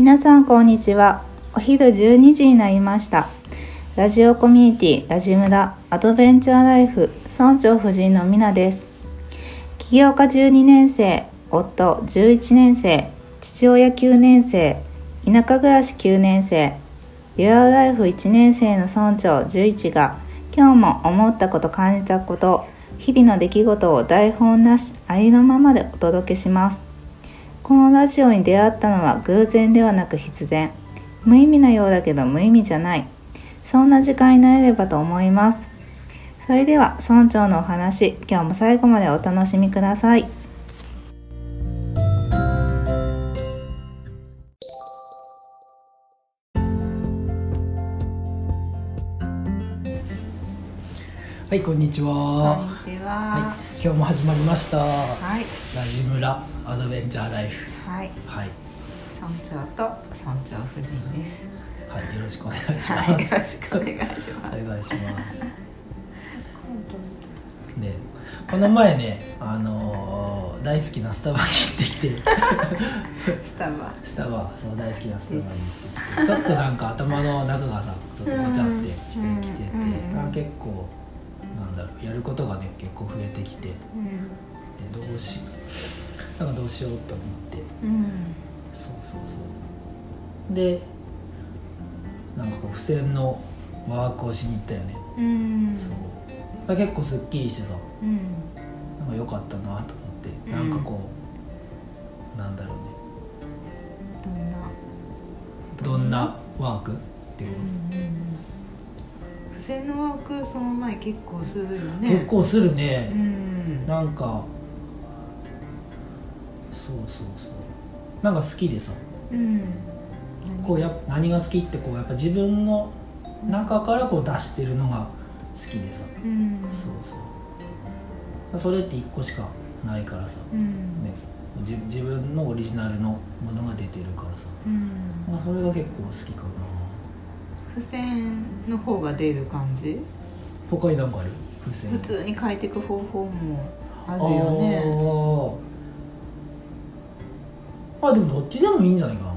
皆さんこんにちは。お昼12時になりました。ラジオコミュニティラジムラアドベンチャーライフ村長夫人のみなです。起業家12年生夫11年生父親9年生田舎暮らし9年生リアルライフ1年生の村長11が今日も思ったこと感じたこと日々の出来事を台本なしありのままでお届けします。このラジオに出会ったのは偶然ではなく必然。無意味なようだけど無意味じゃない。そんな時間になれればと思います。それでは村長のお話今日も最後までお楽しみください。はいこんにちは。こんにちは。はい、今日も始まりました。はい。ラジムラアドベンチャーライフ。はい。はい。村長と村長夫人です。はいよろしくお願いします、はいよろしくお願いします。お願いします。ねこの前ねあのー大好きなスタバに行ってきて。スタバ。スタバそう大好きなスタバに行ってきて。ちょっとなんか頭の中がさちょっとごちゃってしてきてて、うん結構なんだろうやることがね結構増えてきて。でうん。どうしなんかどうしようと思って。うん。そうそうそう。でなんかこう付箋のワークをしに行ったよね、うん。そう。結構すっきりしてさ。うん。なんか良かったなと思って、うん。なんかこうなんだろうね。どんな？どんなワーク？っていう。う、ん付箋のワークその前結構するよね。結構するうね、ん。なんかそうそうそう。なんか好きでさ。うん。こうや何が好きってこうやっぱ自分の中からこう出してるのが好きでさ、うん。そうそう。それって1個しかないからさ、うん。ね、じ自分のオリジナルのものが出てるからさ、うん。まあ、それが結構好きかな。付箋の方が出る感じ？他に何かある？付箋。普通に書いていく方法もあるよねあーあでもどっちでもいいんじゃないかな、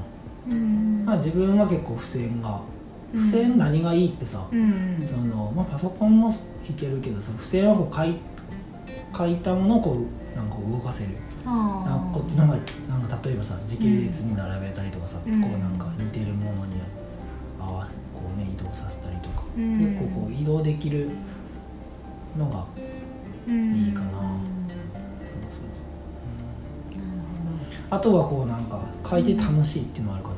うん。まあ、自分は結構付箋がうん。付箋何がいいってさ、うん。そのまあ、パソコンもいけるけどさ付箋はこう書い書いたものをこうなんか動かせる。あなんかこっちの方がなんか例えばさ時系列に並べたりとかさ、うん。こうなんか似てるものに合わせこうね移動させたりとか、うん。結構こう移動できるのがうん。いいかなあとはこうなんか書いて楽しいっていうのもあるかな、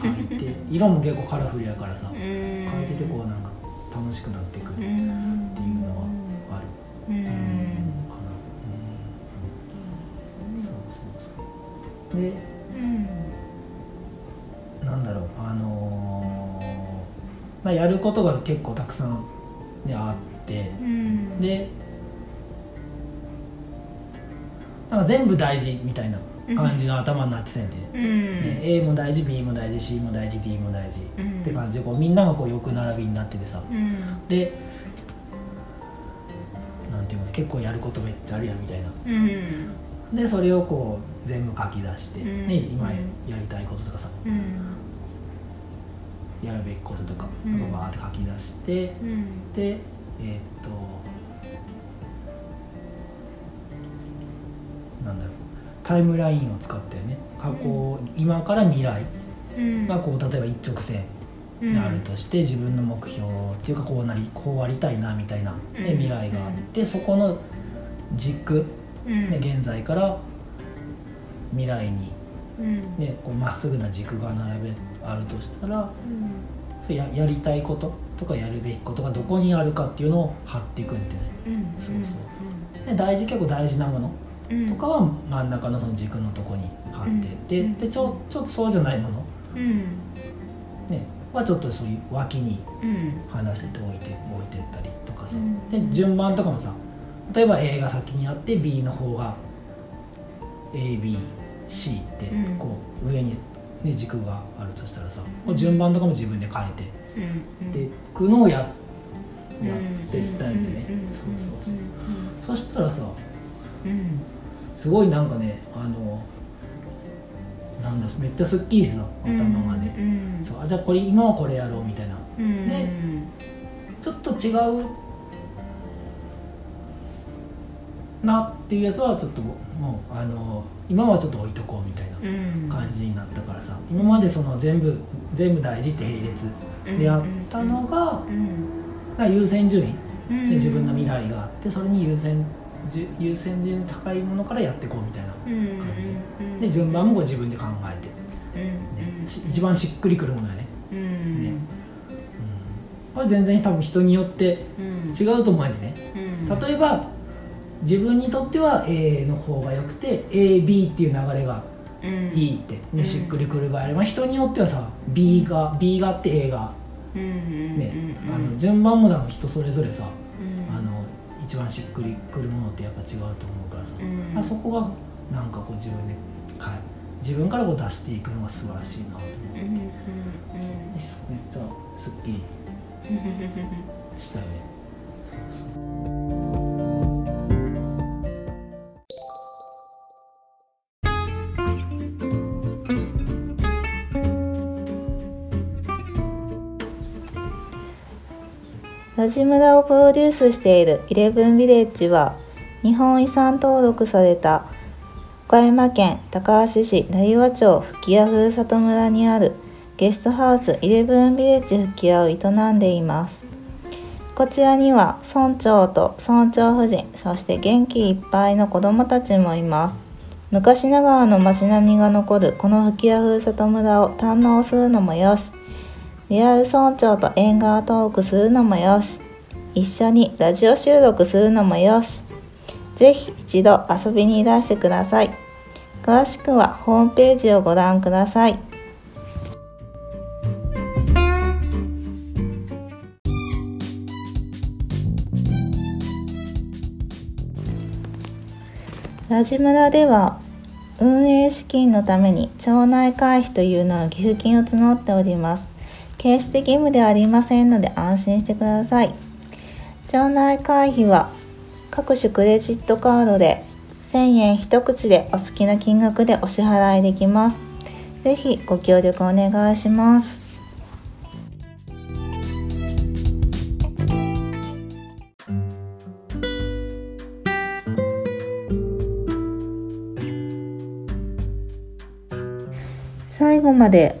書いて色も結構カラフルやからさ、書いててこうなんか楽しくなってくるっていううんのはある、うん。うん。かな。うんそうそうそう。でうん。なんだろう。あのーまあ、やることが結構たくさん、ね、あって。うん。でなんか全部大事みたいな感じの頭になってたんで、うん。ね、A も大事 B も大事 C も大事 D も大事。うん。って感じでこうみんながこう横並びになっててさ。うん。でなんていうの結構やることめっちゃあるやんみたいな。うん。でそれをこう全部書き出して、うん。ね、今うんやりたいこととかさ。うん。やるべきこととか、うん。バーって書き出してうん。でえーっとなんだろうタイムラインを使ってね過去、今から未来うん。がこう例えば一直線にあるとして、自分の目標っていうかこうなりこうありたいなみたいな、ねうん。未来があってそこの軸、うん。ね、現在から未来に、うん。ね、こうまっすぐな軸が並べあるとしたらうん。それややりたいこととかやるべきことがどこにあるかっていうのを貼っていくんでね。うん。そうそう。で大事結構大事なもの。うんとかは真ん中のその軸のとこに貼ってって、うん。でちょちょっとそうじゃないもの、うん。ね、はちょっとそういう脇にうん。離して置いて置いてったりとかさ、うん。で順番とかもさ例えば A が先にあって B の方が ABC ってうん。こう上に、ね、軸があるとしたらさこう順番とかも自分で変えてうん。でくのをややうん。っていったんでね、うん。そうそうそうう。んそしたらさうんすごいなんかねあのなんだめっちゃすっきりしてた頭がね、うん。そうあじゃあこれ今はこれやろうみたいな。うん。でちょっと違うなっていうやつはちょっともうあの今はちょっと置いとこうみたいなうん。感じになったからさ。今までその全部全部大事って並列でやったのが優先順位。うん。で自分の未来があってそれに優先優先順位の高いものからやっていこうみたいなうん感じうんで順番も自分で考えて、うんねし一番しっくりくるものやね、うん。ね。うん、これ全然多分人によってうん。違うと思うんでね。うん。例えば自分にとっては A の方が良くて AB っていう流れがうん。いいって、うん。ね、しっくりくる場合。あれば人によってはさ B が B があって A が。うんね、うんあの順番もだの人それぞれさ一番しっくりくるものってやっぱ違うと思うからさ、うん。だからそこが。なんかこう自分でか自分からこう出していくのが素晴らしいなと思う、うんうんうん。めっちゃすっきりしたよね。そうそうラジムラをプロデュースしているイレブンビレッジは日本遺産登録された岡山県高梁市成羽町吹屋ふるさと村にあるゲストハウスイレブンビレッジ吹屋を営んでいます。こちらには村長と村長夫人そして元気いっぱいの子どもたちもいます。昔ながらの街並みが残るこの吹屋ふるさと村を堪能するのもよし。リアル村長と縁側トークするのもよし。一緒にラジオ収録するのもよし。ぜひ一度遊びにいらしてください。詳しくはホームページをご覧ください。ラジ村では運営資金のために町内会費というのの寄付金を募っております。決して義務ではありませんので安心してください。町内会費は各種クレジットカードで1000円一口でお好きな金額でお支払いできます。ぜひご協力お願いします。最後まで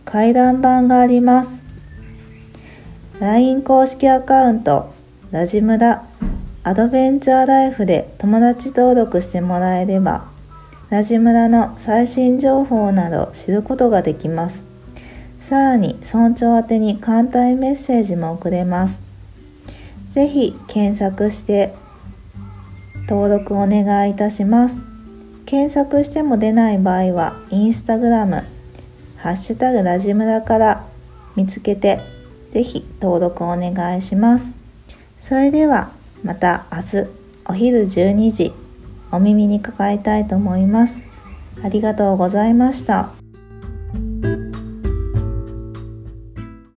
回覧板があります。LINE 公式アカウント、ラジムラ、アドベンチャーライフで友達登録してもらえれば、ラジムラの最新情報など知ることができます。さらに村長宛に簡単メッセージも送れます。ぜひ検索して登録お願いいたします。検索しても出ない場合は、インスタグラム、ハッシュタグラジムラから見つけて、ぜひ登録お願いします。それではまた明日お昼12時お耳にかかりたいと思います。ありがとうございました。